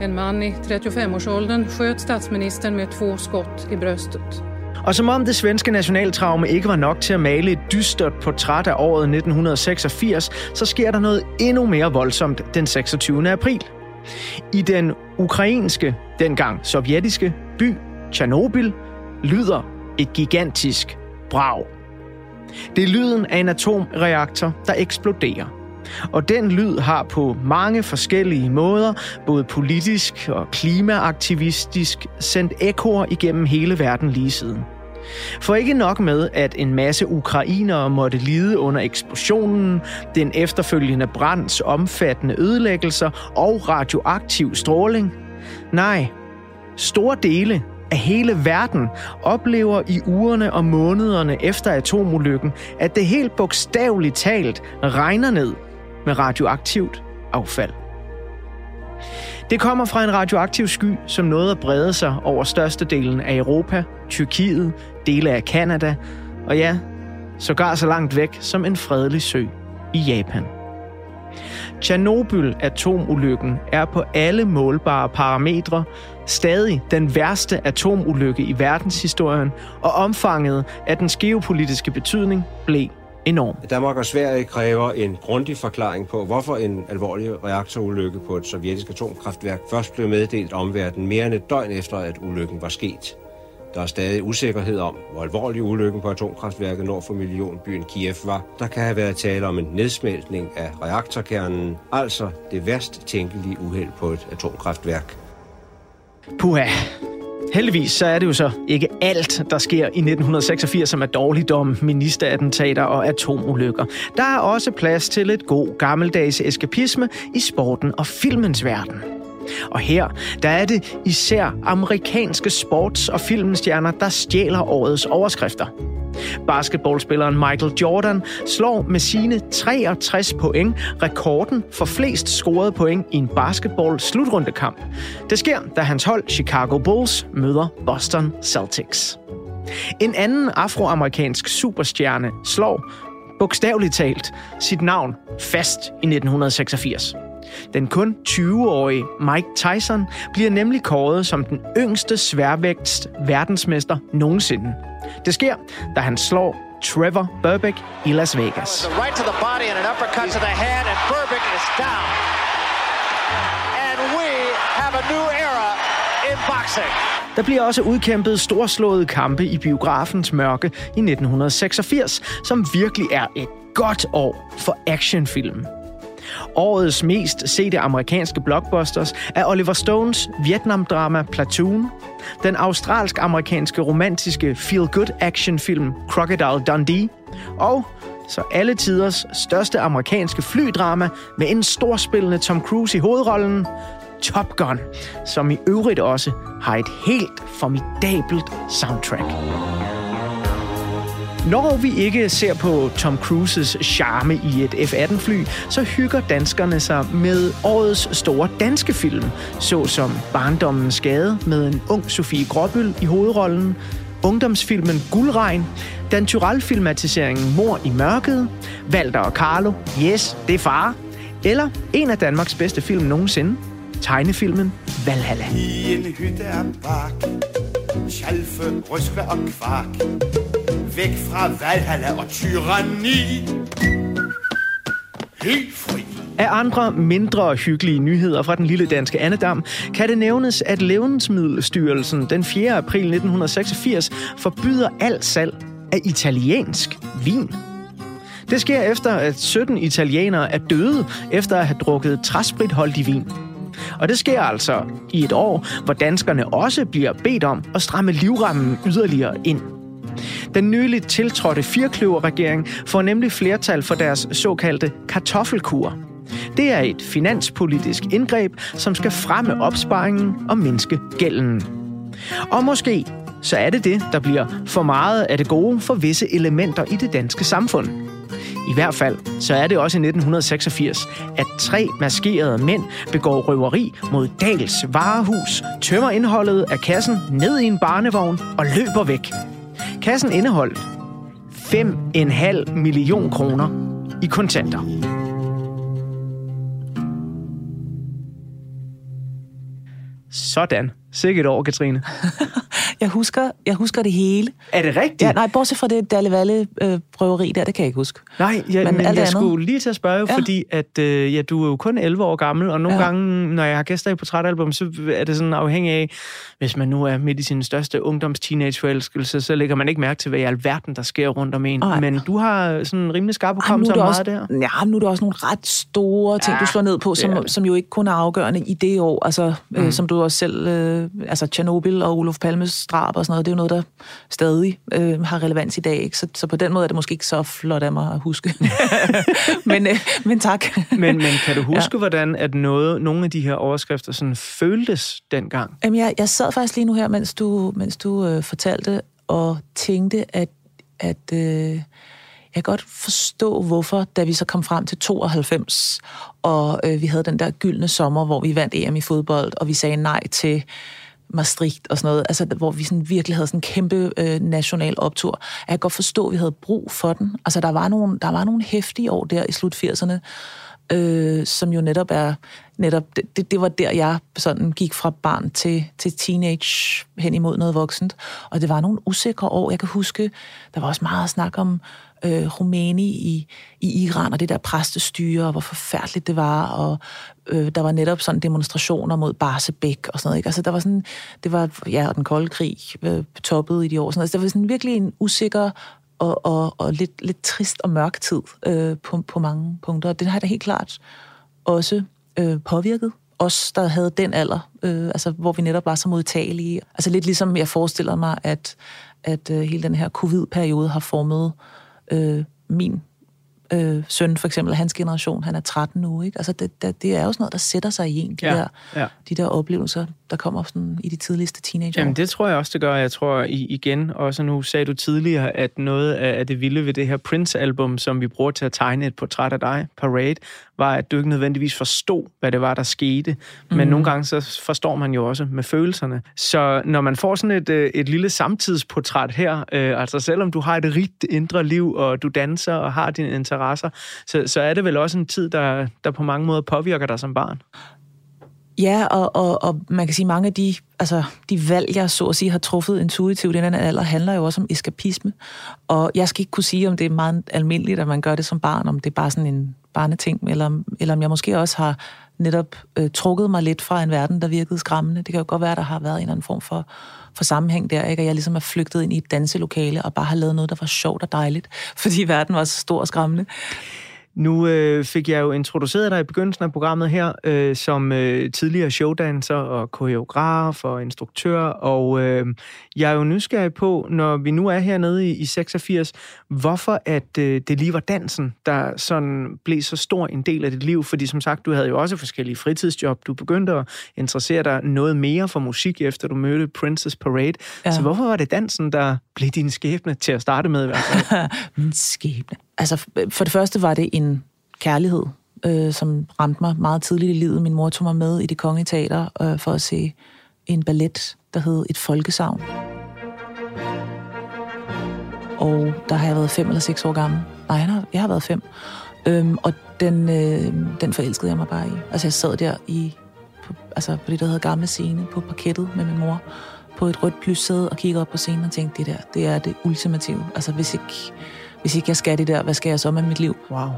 En man i 35-årsåldern sköt statsministern med två skott i bröstet. Og som om det svenske nationaltraume ikke var nok til at male et dystert portræt af året 1986, så sker der noget endnu mere voldsomt den 26. april. I den ukrainske, dengang sovjetiske by Tjernobyl lyder et gigantisk brag. Det er lyden af en atomreaktor, der eksploderer. Og den lyd har på mange forskellige måder, både politisk og klimaaktivistisk, sendt ekkoer igennem hele verden lige siden. For ikke nok med, at en masse ukrainere måtte lide under eksplosionen, den efterfølgende brands omfattende ødelæggelser og radioaktiv stråling. Nej, store dele af hele verden oplever i ugerne og månederne efter atomulykken, at det helt bogstaveligt talt regner ned med radioaktivt affald. Det kommer fra en radioaktiv sky, som nåede at brede sig over størstedelen af Europa, Tyrkiet, dele af Kanada, og ja, sågar så langt væk som en fredelig sø i Japan. Tjernobyl-atomulykken er på alle målbare parametre stadig den værste atomulykke i verdenshistorien, og omfanget af dens geopolitiske betydning blev enorm. Danmark og Sverige kræver en grundig forklaring på, hvorfor en alvorlig reaktorulykke på et sovjetisk atomkraftværk først blev meddelt omverdenen mere end et døgn efter, at ulykken var sket. Der er stadig usikkerhed om, hvor alvorlig ulykken på atomkraftværket nord for millionbyen Kiev var. Der kan have været tale om en nedsmeltning af reaktorkernen, altså det værst tænkelige uheld på et atomkraftværk. Puha. Heldigvis så er det jo så ikke alt, der sker i 1986, som er dårligdom, ministerattentater og atomulykker. Der er også plads til lidt god gammeldags eskapisme i sporten og filmens verden. Og her, der er det især amerikanske sports- og filmstjerner, der stjæler årets overskrifter. Basketballspilleren Michael Jordan slår med sine 63 point rekorden for flest scorede point i en basketball-slutrundekamp. Det sker, da hans hold Chicago Bulls møder Boston Celtics. En anden afroamerikansk superstjerne slår, bogstaveligt talt, sit navn fast i 1986. Den kun 20-årige Mike Tyson bliver nemlig kåret som den yngste sværvægts verdensmester nogensinde. Det sker, da han slår Trevor Burbick i Las Vegas. Right to the body and an uppercut to the head, and Burbick is down. And we have a new era in boxing. Der bliver også udkæmpet storslåede kampe i biografens mørke i 1986, som virkelig er et godt år for actionfilm. Årets mest sete amerikanske blockbusters er Oliver Stones Vietnam-drama Platoon, den australsk-amerikanske romantiske feel-good actionfilm Crocodile Dundee, og så alle tiders største amerikanske flydrama med en storspillende Tom Cruise i hovedrollen, Top Gun, som i øvrigt også har et helt formidabelt soundtrack. Når vi ikke ser på Tom Cruises charme i et F-18-fly, så hygger danskerne sig med årets store danske film, såsom Barndommens Skade med en ung Sofie Gråbøl i hovedrollen, ungdomsfilmen Guldregn, den Tyrell-filmatiseringen Mor i mørket, Walter og Carlo, Yes, det er far, eller en af Danmarks bedste film nogensinde, tegnefilmen Valhalla. I en hytte af bark Chalfe, røskve og kvark Væk fra Valhalla og tyranni Helt fri Af andre mindre hyggelige nyheder fra den lille danske Annedam kan det nævnes, at Levnedsmiddelstyrelsen den 4. april 1986 forbyder alt salg af italiensk vin. Det sker efter, at 17 italienere er døde efter at have drukket træspritholdig vin. Og det sker altså i et år, hvor danskerne også bliver bedt om at stramme livrammen yderligere ind. Den nyligt tiltrådte firkløverregering får nemlig flertal for deres såkaldte kartoffelkur. Det er et finanspolitisk indgreb, som skal fremme opsparingen og mindske gælden. Og måske så er det det, der bliver for meget af det gode for visse elementer i det danske samfund. I hvert fald, så er det også i 1986, at tre maskerede mænd begår røveri mod Dals varehus, tømmer indholdet af kassen ned i en barnevogn og løber væk. Kassen indeholdt 5,5 million kroner i kontanter. Sådan. Sikkert år, Katrine. Jeg husker, jeg husker det hele. Er det rigtigt? Ja, nej, bortset fra det Dalle Valle øh, der, det kan jeg ikke huske. Nej, ja, men, men jeg andet? skulle lige til at spørge, ja. Fordi at, øh, ja, du er jo kun 11 år gammel, og nogle ja. Gange, når jeg har gæster i portrætalbum, så er det sådan afhængig af, hvis man nu er midt i sin største ungdoms-teenage-forelskelse, så lægger man ikke mærke til, hvad i alverden, der sker rundt om en. Nej. Men du har sådan rimelig skarp Ej, hukommelse om meget også, der. Ja, nu er der også nogle ret store ting, Ja, du slår ned på, det som, det. som jo ikke kun er afgørende i det år. Altså, mm. Mm. øh, som du også selv... Øh, altså, Tjernobyl og Olof Palmes drab og sådan noget, det er jo noget, der stadig øh, har relevans i dag. Ikke? Så, så på den måde er det måske ikke så flot af mig at huske. men, øh, men tak. Men, men kan du huske, ja. hvordan at noget, nogle af de her overskrifter sådan føltes dengang? Jamen, jeg, jeg sad faktisk lige nu her, mens du, mens du øh, fortalte, og tænkte, at, at øh, jeg kan godt forstå, hvorfor, da vi så kom frem til 92, og øh, vi havde den der gyldne sommer, hvor vi vandt EM i fodbold, og vi sagde nej til Maastricht og sådan noget, altså hvor vi sådan virkelig havde sådan en kæmpe øh, national optur. Jeg kan godt forstå, at vi havde brug for den. Altså der var nogle, der var nogle hæftige år der i slut 80'erne, øh, som jo netop er, netop, det- det, var der, jeg sådan gik fra barn til, til teenage hen imod noget voksent. Og det var nogle usikre år. Jeg kan huske, der var også meget snak om øh, Rumæni i, i Iran, og det der præstestyre, og hvor forfærdeligt det var, og øh, der var netop sådan demonstrationer mod Barsebæk og sådan noget. Ikke? Altså, der var sådan, det var, ja, og den kolde krig øh, toppede i de år. Sådan noget. Altså, der var sådan virkelig en usikker og, og, og lidt, lidt trist og mørk tid øh, på, på mange punkter. Og det har da helt klart også øh, påvirket os, der havde den alder, øh, altså, hvor vi netop var så modtagelige. Altså lidt ligesom jeg forestiller mig, at, at øh, hele den her covid-periode har formet øh, min øh, søn, for eksempel hans generation, han er 13 nu, ikke? Altså det, det, det er jo sådan noget, der sætter sig i en, de, Ja, der, ja. de der oplevelser, der kommer sådan i de tidligste teenageår. Jamen, det tror jeg også, det gør. Jeg tror igen, også nu sagde du tidligere, at noget af det vilde ved det her Prince-album, som vi bruger til at tegne et portræt af dig, Parade, var, at du ikke nødvendigvis forstod, hvad det var, der skete. Men Mhm. nogle gange så forstår man jo også med følelserne. Så når man får sådan et, øh, et lille samtidsportræt her, øh, altså selvom du har et rigt indre liv, og du danser og har dine interesser, så, så er det vel også en tid, der, der på mange måder påvirker dig som barn. Ja, og, og, og man kan sige, mange af de, altså, de valg, jeg så at sige har truffet intuitivt i den her alder, handler jo også om eskapisme. Og jeg skal ikke kunne sige, om det er meget almindeligt, at man gør det som barn, om det er bare sådan en barneting, eller, eller om jeg måske også har netop øh, trukket mig lidt fra en verden, der virkede skræmmende. Det kan jo godt være, at der har været en eller anden form for, for sammenhæng der, ikke? og jeg ligesom er flygtet ind i et danselokale og bare har lavet noget, der var sjovt og dejligt, fordi verden var så stor og skræmmende. Nu øh, fik jeg jo introduceret dig i begyndelsen af programmet her øh, som øh, tidligere showdancer og koreograf og instruktør, og øh, jeg er jo nysgerrig på, når vi nu er hernede i, i 86, hvorfor at øh, det lige var dansen, der sådan blev så stor en del af dit liv, fordi som sagt, du havde jo også forskellige fritidsjob, du begyndte at interessere dig noget mere for musik, efter du mødte Princess Parade, ja. Ja. så hvorfor var det dansen, der blev din skæbne til at starte med i hvert fald? Min skæbne. Altså, for det første var det en kærlighed, øh, som ramte mig meget tidligt i livet. Min mor tog mig med i det kongelige teater øh, for at se en ballet, der hed Et Folkesavn. Og der har jeg været fem eller seks år gammel. Nej, jeg har, jeg har været fem. Øhm, og den, øh, den forelskede jeg mig bare i. Altså, jeg sad der i, på, altså, på det, der hedder gamle scene, på parkettet med min mor, på et rødt plyssæde og kiggede op på scenen og tænkte, det der, det er det ultimative. Altså, hvis ikke, hvis ikke jeg skal det der, hvad skal jeg så med mit liv? Wow.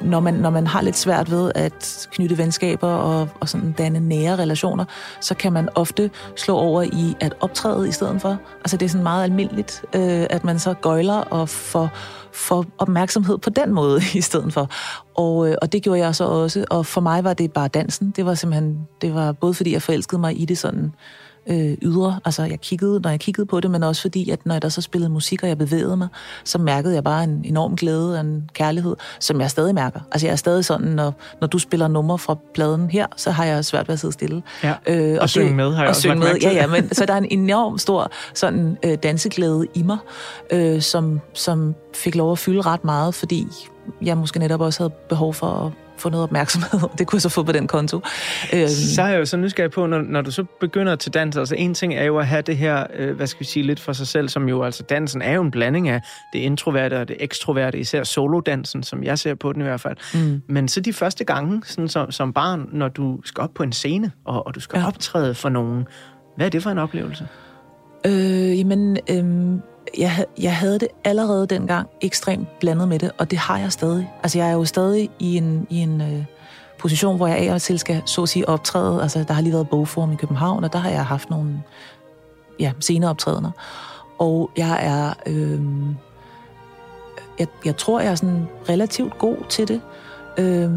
Når man, når man har lidt svært ved at knytte venskaber og, og sådan danne nære relationer, så kan man ofte slå over i at optræde i stedet for. Altså det er sådan meget almindeligt, øh, at man så gøjler og får, får opmærksomhed på den måde i stedet for. Og, øh, og det gjorde jeg så også, og for mig var det bare dansen. Det var simpelthen, det var både fordi jeg forelskede mig i det sådan øh, ydre. Altså, jeg kiggede, når jeg kiggede på det, men også fordi, at når jeg der så spillede musik, og jeg bevægede mig, så mærkede jeg bare en enorm glæde og en kærlighed, som jeg stadig mærker. Altså, jeg er stadig sådan, når, når du spiller numre fra pladen her, så har jeg svært ved at sidde stille. Ja. Og synge med, har jeg og også synge med, ja, ja, men så der er en enorm stor sådan øh, danseglæde i mig, øh, som, som fik lov at fylde ret meget, fordi jeg måske netop også havde behov for at få noget opmærksomhed. Det kunne jeg så få på den konto. Øh, Så er jeg jo så nysgerrig på, når, når du så begynder til dans, altså en ting er jo at have det her, øh, hvad skal vi sige, lidt for sig selv, som jo, altså dansen er jo en blanding af det introverte og det ekstroverte, især solodansen, som jeg ser på den i hvert fald. Mm. Men så de første gange, sådan som, som barn, når du skal op på en scene, og, og du skal ja. optræde for nogen, hvad er det for en oplevelse? Øh, jamen, øh, jeg, jeg havde det allerede dengang ekstremt blandet med det, og det har jeg stadig. Altså, jeg er jo stadig i en, i en øh, position, hvor jeg af og til skal, så at sige, optræde. Altså, der har lige været bogform i København, og der har jeg haft nogle ja, senere optrædener. Og jeg er... Øh, jeg, jeg tror, jeg er sådan relativt god til det. Øh,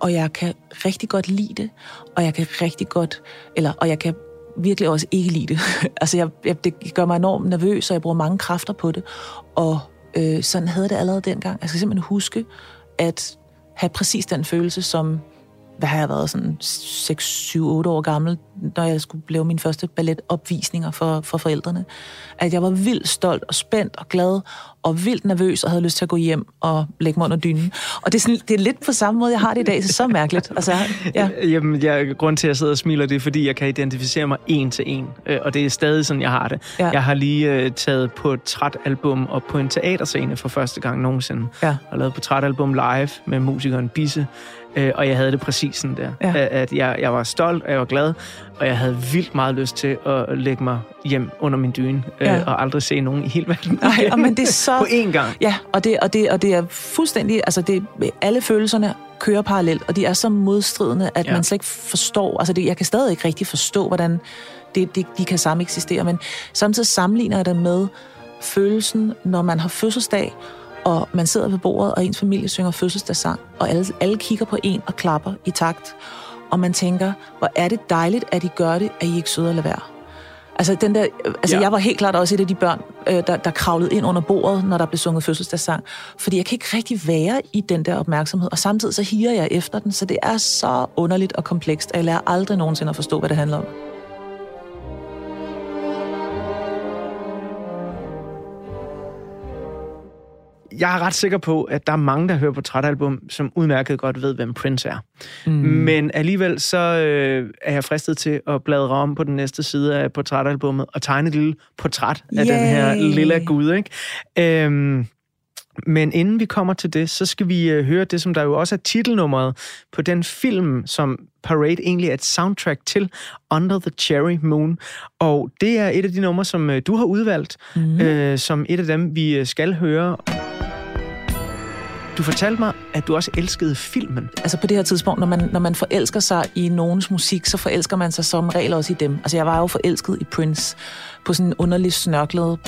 og jeg kan rigtig godt lide det, og jeg kan rigtig godt, eller, og jeg kan virkelig også ikke lide det. altså, jeg, jeg, det gør mig enormt nervøs, og jeg bruger mange kræfter på det. Og øh, sådan havde det allerede dengang. Altså, jeg skal simpelthen huske at have præcis den følelse, som hvad har jeg været, sådan 6, 7, 8 år gammel, når jeg skulle lave mine første balletopvisninger for, for forældrene. At jeg var vildt stolt og spændt og glad og vildt nervøs og havde lyst til at gå hjem og lægge mig under dynen. Og det er, sådan, det er lidt på samme måde, jeg har det i dag, så så mærkeligt. Altså, ja. Jamen, jeg, grund til, at jeg sidder og smiler, det er, fordi jeg kan identificere mig en til en. Øh, Og det er stadig sådan, jeg har det. Ja. Jeg har lige øh, taget portrætalbum og på en teaterscene for første gang nogensinde. Ja. Og lavet portrætalbum live med musikeren Bisse. Øh, Og jeg havde det præcis sådan der. Ja. At- jeg, jeg var stolt, og jeg var glad, og jeg havde vildt meget lyst til at lægge mig hjem under min dyne. øh, Ja. Og aldrig se nogen i hele verden. Nej, og men det er så... På én gang. Ja, og det, og det, og det er fuldstændig... Altså, det, alle følelserne kører parallelt, og de er så modstridende, at Ja. man slet ikke forstår... Altså, det, jeg kan stadig ikke rigtig forstå, hvordan det, det, de kan sammen eksistere, men samtidig sammenligner jeg det med følelsen, når man har fødselsdag, og man sidder ved bordet, og ens familie synger fødselsdagssang, og alle, alle kigger på en og klapper i takt, og man tænker, hvor er det dejligt, at I gør det, at I ikke søder at lade være. Altså, den der, altså Ja. ja. jeg var helt klart også et af de børn, øh, der, der kravlede ind under bordet, når der blev sunget fødselsdagssang. Fordi jeg kan ikke rigtig være i den der opmærksomhed, og samtidig så higer jeg efter den, så det er så underligt og komplekst, at jeg lærer aldrig nogensinde at forstå, hvad det handler om. Jeg er ret sikker på, at der er mange, der hører portrætalbum, som udmærket godt ved, hvem Prince er. Mm. Men alligevel så øh, er jeg fristet til at bladre om på den næste side af portrætalbummet og tegne et lille portræt af Yay. den her lille gud. Ikke? Øhm, men inden vi kommer til det, så skal vi øh, høre det, som der jo også er titelnummeret på den film, som Parade egentlig er et soundtrack til, Under the Cherry Moon. Og det er et af de numre, som øh, du har udvalgt, mm. øh, som et af dem, vi øh, skal høre. Du fortalte mig, at du også elskede filmen. Altså på det her tidspunkt, når man, når man forelsker sig i nogens musik, så forelsker man sig som regel også i dem. Altså jeg var jo forelsket i Prince på sådan en underlig snørklet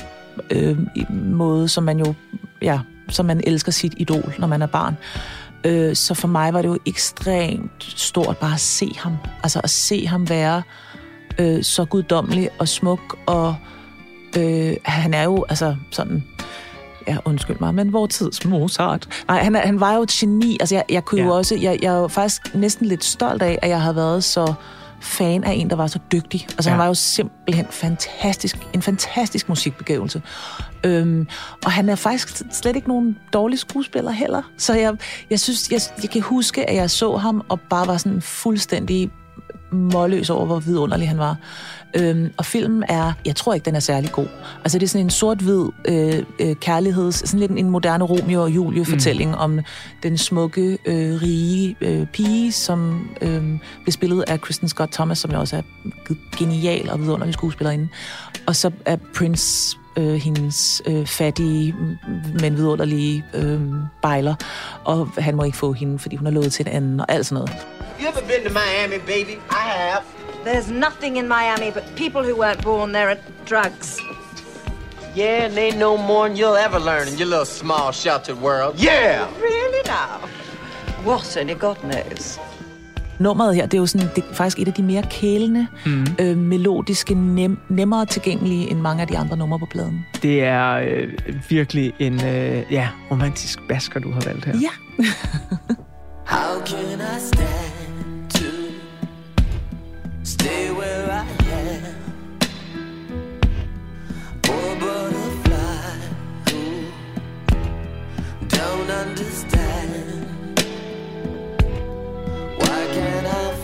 øh, måde, som man jo, ja, som man elsker sit idol, når man er barn. Øh, så for mig var det jo ekstremt stort bare at se ham. Altså at se ham være øh, så guddommelig og smuk, og øh, han er jo altså sådan ja, undskyld mig, men hvor tids Mozart? Nej, han, han var jo et geni. Altså, jeg, jeg kunne ja. jo også... Jeg, jeg er faktisk næsten lidt stolt af, at jeg har været så fan af en, der var så dygtig. Altså, ja. han var jo simpelthen fantastisk. En fantastisk musikbegævelse. Øhm, og han er faktisk slet ikke nogen dårlig skuespiller heller. Så jeg, jeg synes, jeg, jeg kan huske, at jeg så ham og bare var sådan fuldstændig målløs over, hvor vidunderlig han var. Øhm, og filmen er, jeg tror ikke, den er særlig god. Altså det er sådan en sort-hvid øh, øh, kærligheds, sådan lidt en moderne Romeo og Julie fortælling mm. om den smukke, øh, rige øh, pige, som øh, blev spillet af Kristen Scott Thomas, som jo også er genial og vidunderlig skuespillerinde. Og så er Prince øh, hendes øh, fattige, men vidunderlige øh, bejler, og han må ikke få hende, fordi hun er lovet til en anden, og alt sådan noget. You ever been to Miami, baby? I have. There's nothing in Miami but people who weren't born there and drugs. Yeah, and they know more than you'll ever learn in your little small sheltered world. Yeah! Really now? What only God knows. nummeret her, det er jo sådan, det er faktisk et af de mere kælende, Mm. øh, melodiske, nem, nemmere tilgængelige end mange af de andre numre på pladen. Det er øh, virkelig en øh, ja, romantisk basker, du har valgt her. Ja. How can I stand stay where I am? Poor butterfly who don't understand. Why can't I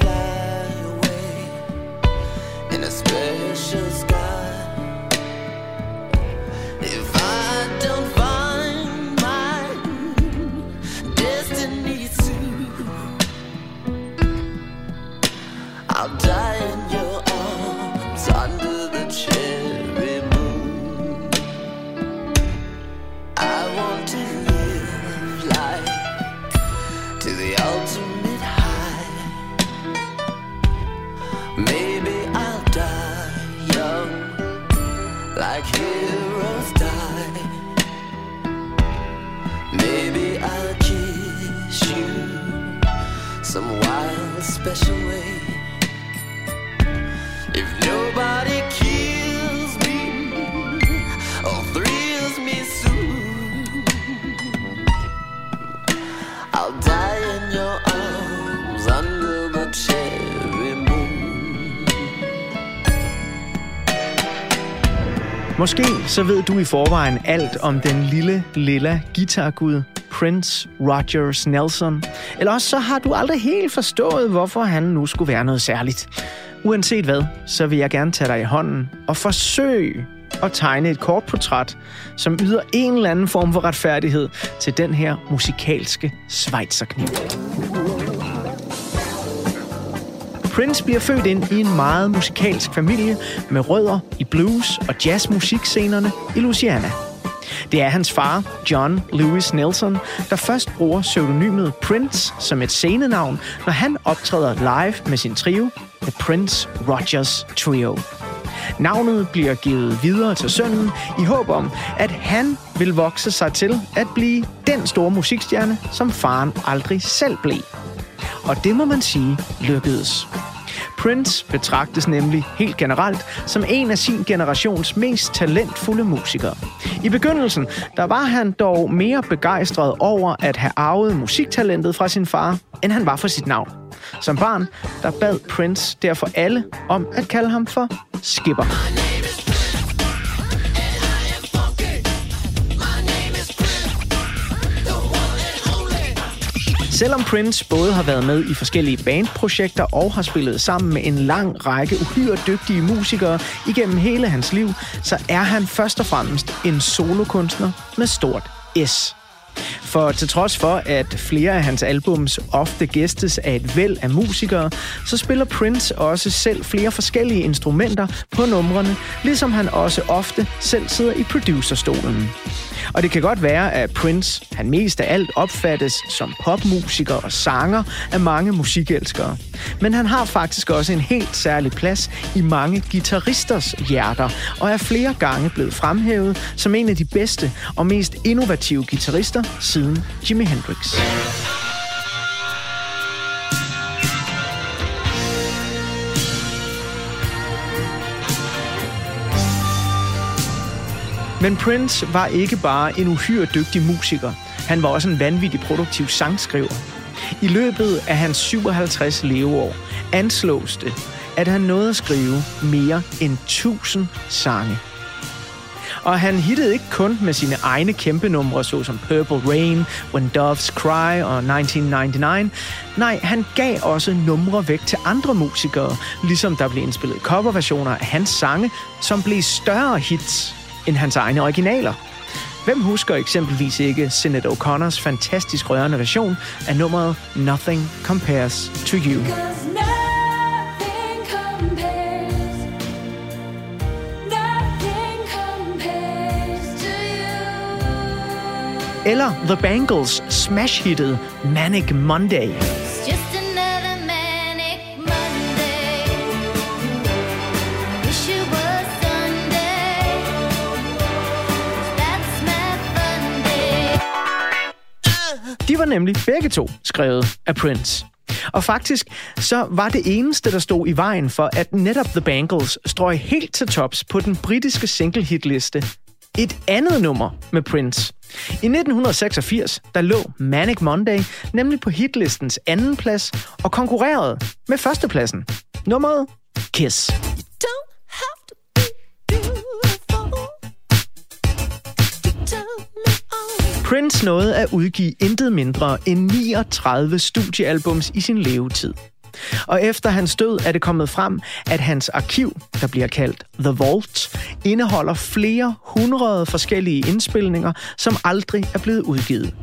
Måske så ved du i forvejen alt om den lille, lilla guitargud Prince Rogers Nelson. Eller også så har du aldrig helt forstået, hvorfor han nu skulle være noget særligt. Uanset hvad, så vil jeg gerne tage dig i hånden og forsøge at tegne et kort portræt, som yder en eller anden form for retfærdighed til den her musikalske Schweizerkniv. Prince bliver født ind i en meget musikalsk familie med rødder i blues- og jazzmusikscenerne i Louisiana. Det er hans far, John Lewis Nelson, der først bruger pseudonymet Prince som et scenenavn, når han optræder live med sin trio, The Prince Rogers Trio. Navnet bliver givet videre til sønnen i håb om, at han vil vokse sig til at blive den store musikstjerne, som faren aldrig selv blev. Og det må man sige lykkedes. Prince betragtes nemlig helt generelt som en af sin generations mest talentfulde musikere. I begyndelsen der var han dog mere begejstret over at have arvet musiktalentet fra sin far, end han var for sit navn. Som barn der bad Prince derfor alle om at kalde ham for Skipper. Selvom Prince både har været med i forskellige bandprojekter og har spillet sammen med en lang række uhyre dygtige musikere igennem hele hans liv, så er han først og fremmest en solokunstner med stort S. For til trods for, at flere af hans albums ofte gæstes af et væld af musikere, så spiller Prince også selv flere forskellige instrumenter på numrene, ligesom han også ofte selv sidder i producerstolen. Og det kan godt være, at Prince, han mest af alt opfattes som popmusiker og sanger af mange musikelskere. Men han har faktisk også en helt særlig plads i mange guitaristers hjerter, og er flere gange blevet fremhævet som en af de bedste og mest innovative guitarister siden Jimi Hendrix. Men Prince var ikke bare en uhyre dygtig musiker. Han var også en vanvittig produktiv sangskriver. I løbet af hans 57 leveår anslås det, at han nåede at skrive mere end 1000 sange. Og han hittede ikke kun med sine egne kæmpe numre, såsom Purple Rain, When Doves Cry og 1999. Nej, han gav også numre væk til andre musikere, ligesom der blev indspillet coverversioner af hans sange, som blev større hits end hans egne originaler. Hvem husker eksempelvis ikke Sinead O'Connors fantastisk rørende version af nummeret Nothing Compares to You? Eller The Bangles smash-hittet Manic Monday. Var nemlig begge to skrevet af Prince. Og faktisk så var det eneste, der stod i vejen for, at netop The Bangles strøg helt til tops på den britiske single-hitliste. Et andet nummer med Prince. I 1986, der lå Manic Monday nemlig på hitlistens anden plads og konkurrerede med førstepladsen. Nummeret Kiss. Prince nåede at udgive intet mindre end 39 studiealbums i sin levetid. Og efter hans død er det kommet frem, at hans arkiv, der bliver kaldt The Vault, indeholder flere hundrede forskellige indspilninger, som aldrig er blevet udgivet.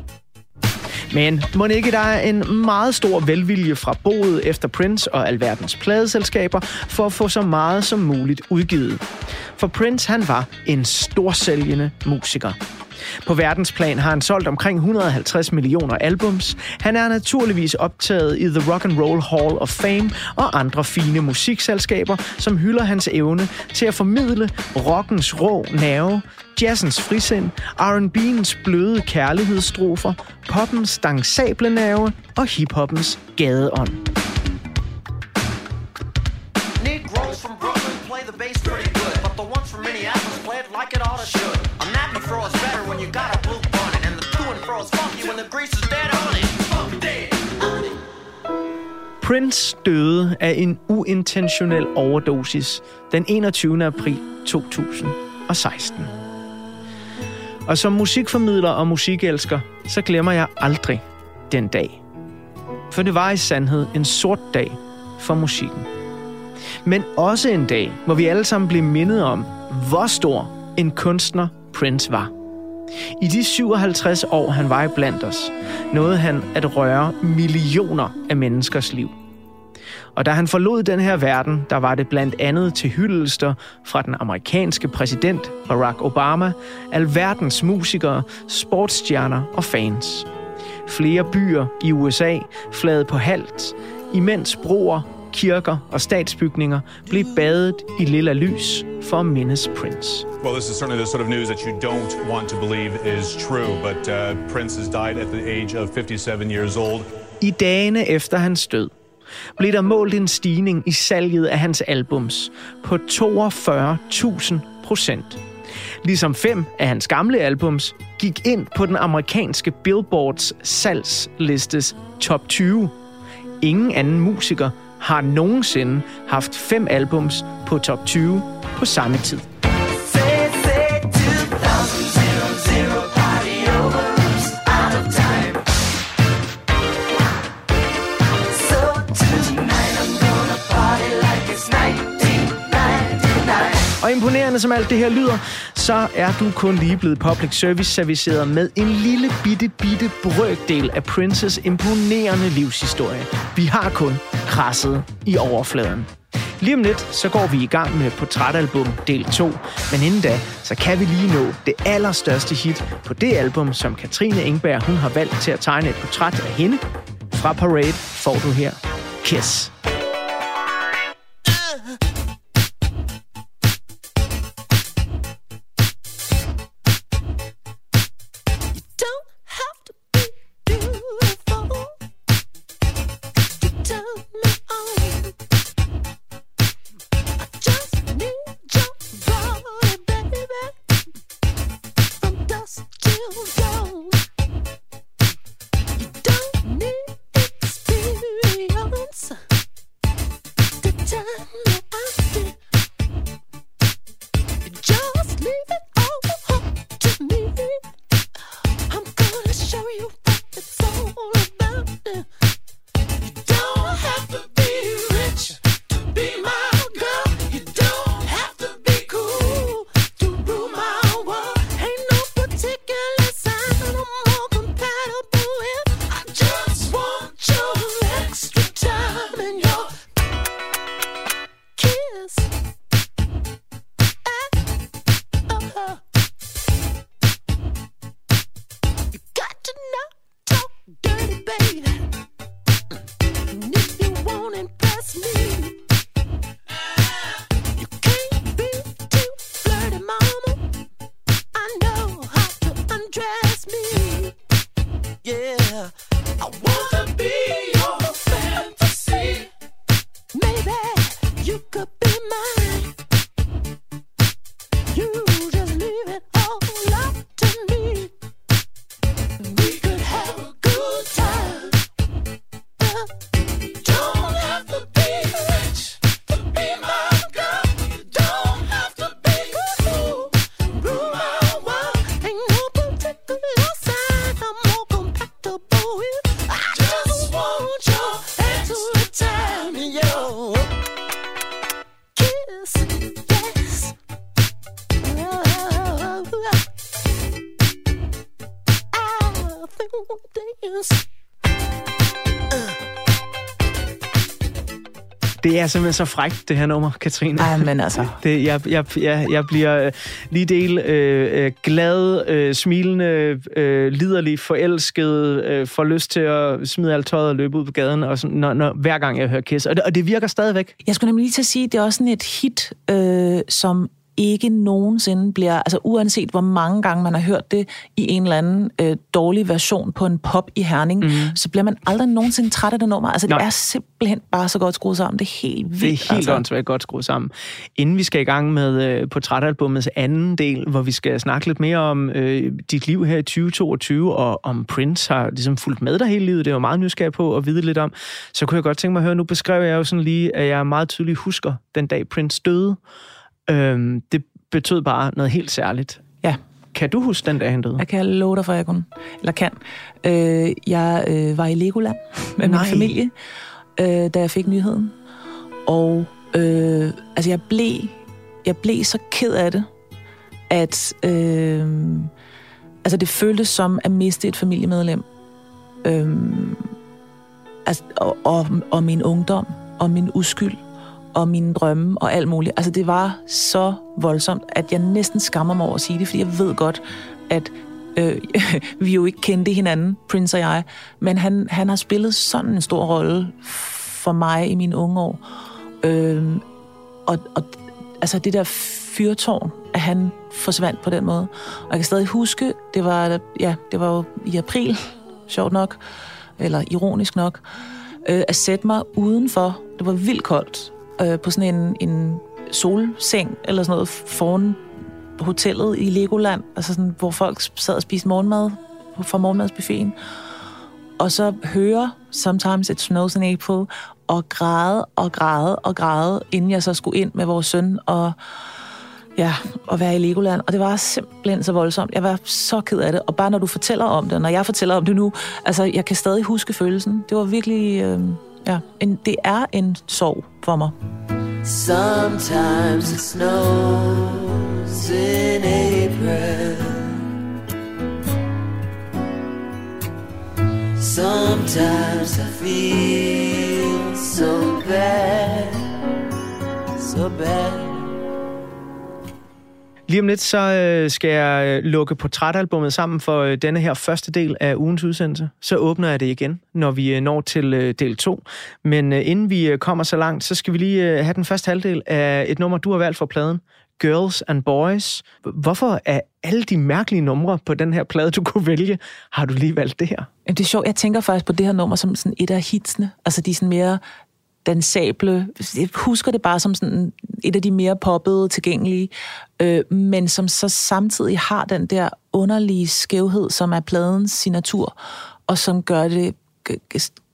Men må ikke der er en meget stor velvilje fra boet efter Prince og alverdens pladeselskaber for at få så meget som muligt udgivet. For Prince han var en storsælgende musiker. På verdensplan har han solgt omkring 150 millioner albums. Han er naturligvis optaget i The Rock and Roll Hall of Fame og andre fine musikselskaber, som hylder hans evne til at formidle rockens rå nerve, jazzens frisind, R&B'ens bløde kærlighedsstrofer, poppens dansable nerve og hiphoppens gadeånd. Negroes from Brooklyn play the bass pretty good, but the ones from Minneapolis play it like it oughta should. Fro is better when you got a blue bonnet, and the to and fro is funky when the grease is dead on it. Fuck dead on it. Prince døde af en uintentionel overdosis den 21. april 2016. Og som musikformidler og musikelsker, så glemmer jeg aldrig den dag. For det var i sandhed en sort dag for musikken. Men også en dag, hvor vi alle sammen blev mindet om, hvor stor en kunstner Prince var. I de 57 år, han var i blandt os, nåede han at røre millioner af menneskers liv. Og da han forlod den her verden, der var det blandt andet til hyldester fra den amerikanske præsident Barack Obama, alverdens musikere, sportsstjerner og fans. Flere byer i USA flade på halvt, imens broer, kirker og statsbygninger blev badet i lilla lys for at mindes Prince. Well, this is certainly the sort of news that you don't want to believe is true, but uh, Prince has died at the age of 57 years old. I dagene efter hans død blev der målt en stigning i salget af hans albums på 42.000 procent. Ligesom fem af hans gamle albums gik ind på den amerikanske Billboards salgslistes top 20. Ingen anden musiker har nogensinde haft fem albums på top 20 på samme tid. Og imponerende som alt det her lyder, så er du kun lige blevet public service serviceret med en lille bitte bitte brøkdel af Princes imponerende livshistorie. Vi har kun krasset i overfladen. Lige om lidt, så går vi i gang med portrætalbum del 2, men inden da, så kan vi lige nå det allerstørste hit på det album, som Katrine Engberg hun har valgt til at tegne et portræt af hende. Fra Parade får du her Kiss. Det er simpelthen så frækt, det her nummer, Katrine. Ej, men altså. Det, jeg, jeg, jeg, jeg bliver øh, lige del øh, øh, glad, øh, smilende, øh, liderlig, forelsket, øh, får lyst til at smide alt tøjet og løbe ud på gaden, og sådan, når, når, hver gang jeg hører Kiss. Og det, og det virker stadigvæk. Jeg skulle nemlig lige til at sige, at det er også sådan et hit, øh, som ikke nogensinde bliver, altså uanset hvor mange gange man har hørt det i en eller anden øh, dårlig version på en pop i Herning, mm. så bliver man aldrig nogensinde træt af det nummer. Altså det Nej. er simpelthen bare så godt skruet sammen. Det er helt vildt. Det er helt altså. åndssvagt godt skruet sammen. Inden vi skal i gang med øh, portrætalbummets anden del, hvor vi skal snakke lidt mere om øh, dit liv her i 2022, og om Prince har ligesom fulgt med dig hele livet, det er jeg jo meget nysgerrig på at vide lidt om, så kunne jeg godt tænke mig at høre, nu beskrev jeg jo sådan lige, at jeg meget tydeligt husker den dag Prince døde. Øhm, det betød bare noget helt særligt. Ja. Kan du huske den dag, han døde? Jeg kan love dig for, at jeg kunne. Eller kan. Øh, jeg øh, var i Legoland med Nej. min familie, øh, da jeg fik nyheden. Og øh, altså, jeg blev, jeg blev så ked af det, at øh, altså, det føltes som at miste et familiemedlem. Øh, altså, og, og, og min ungdom, og min uskyld, og mine drømme, og alt muligt. Altså, det var så voldsomt, at jeg næsten skammer mig over at sige det, fordi jeg ved godt, at øh, vi jo ikke kendte hinanden, Prince og jeg, men han, han har spillet sådan en stor rolle for mig i mine unge år. Øh, og, og altså det der fyrtårn, at han forsvandt på den måde. Og jeg kan stadig huske, det var, ja, det var jo i april, sjovt nok, eller ironisk nok, øh, at sætte mig udenfor. Det var vildt koldt. Øh, på sådan en, en solseng, eller sådan noget, foran hotellet i Legoland, altså sådan, hvor folk sad og spiste morgenmad fra morgenmadsbuffeten. Og så høre Sometimes It Snows in April, og græde og græde og græde, inden jeg så skulle ind med vores søn og, ja, og være i Legoland. Og det var simpelthen så voldsomt. Jeg var så ked af det. Og bare når du fortæller om det, når jeg fortæller om det nu, altså jeg kan stadig huske følelsen. Det var virkelig, øh, ja, en, det er en sorg for mig. Sometimes it snows in April. Sometimes I feel so bad, so bad. Lige om lidt, så øh, skal jeg øh, lukke portrætalbummet sammen for øh, denne her første del af ugens udsendelse. Så åbner jeg det igen, når vi øh, når til øh, del 2. Men øh, inden vi øh, kommer så langt, så skal vi lige øh, have den første halvdel af et nummer, du har valgt for pladen. Girls and Boys. Hvorfor er alle de mærkelige numre på den her plade, du kunne vælge, har du lige valgt det her? Jamen, det er sjovt. Jeg tænker faktisk på det her nummer som sådan et af hitsene. Altså, de er sådan mere dansable. Jeg husker det bare som sådan et af de mere poppede, tilgængelige, øh, men som så samtidig har den der underlige skævhed, som er pladens signatur, og som gør det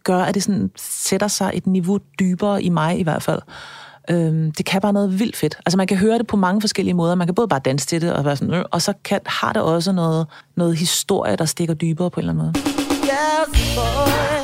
gør, at det sådan sætter sig et niveau dybere i mig i hvert fald. Øhm, det kan bare noget vildt fedt. Altså man kan høre det på mange forskellige måder. Man kan både bare danse til det, og, være sådan, øh, og så kan, har det også noget, noget historie, der stikker dybere på en eller anden måde. Yes, boy.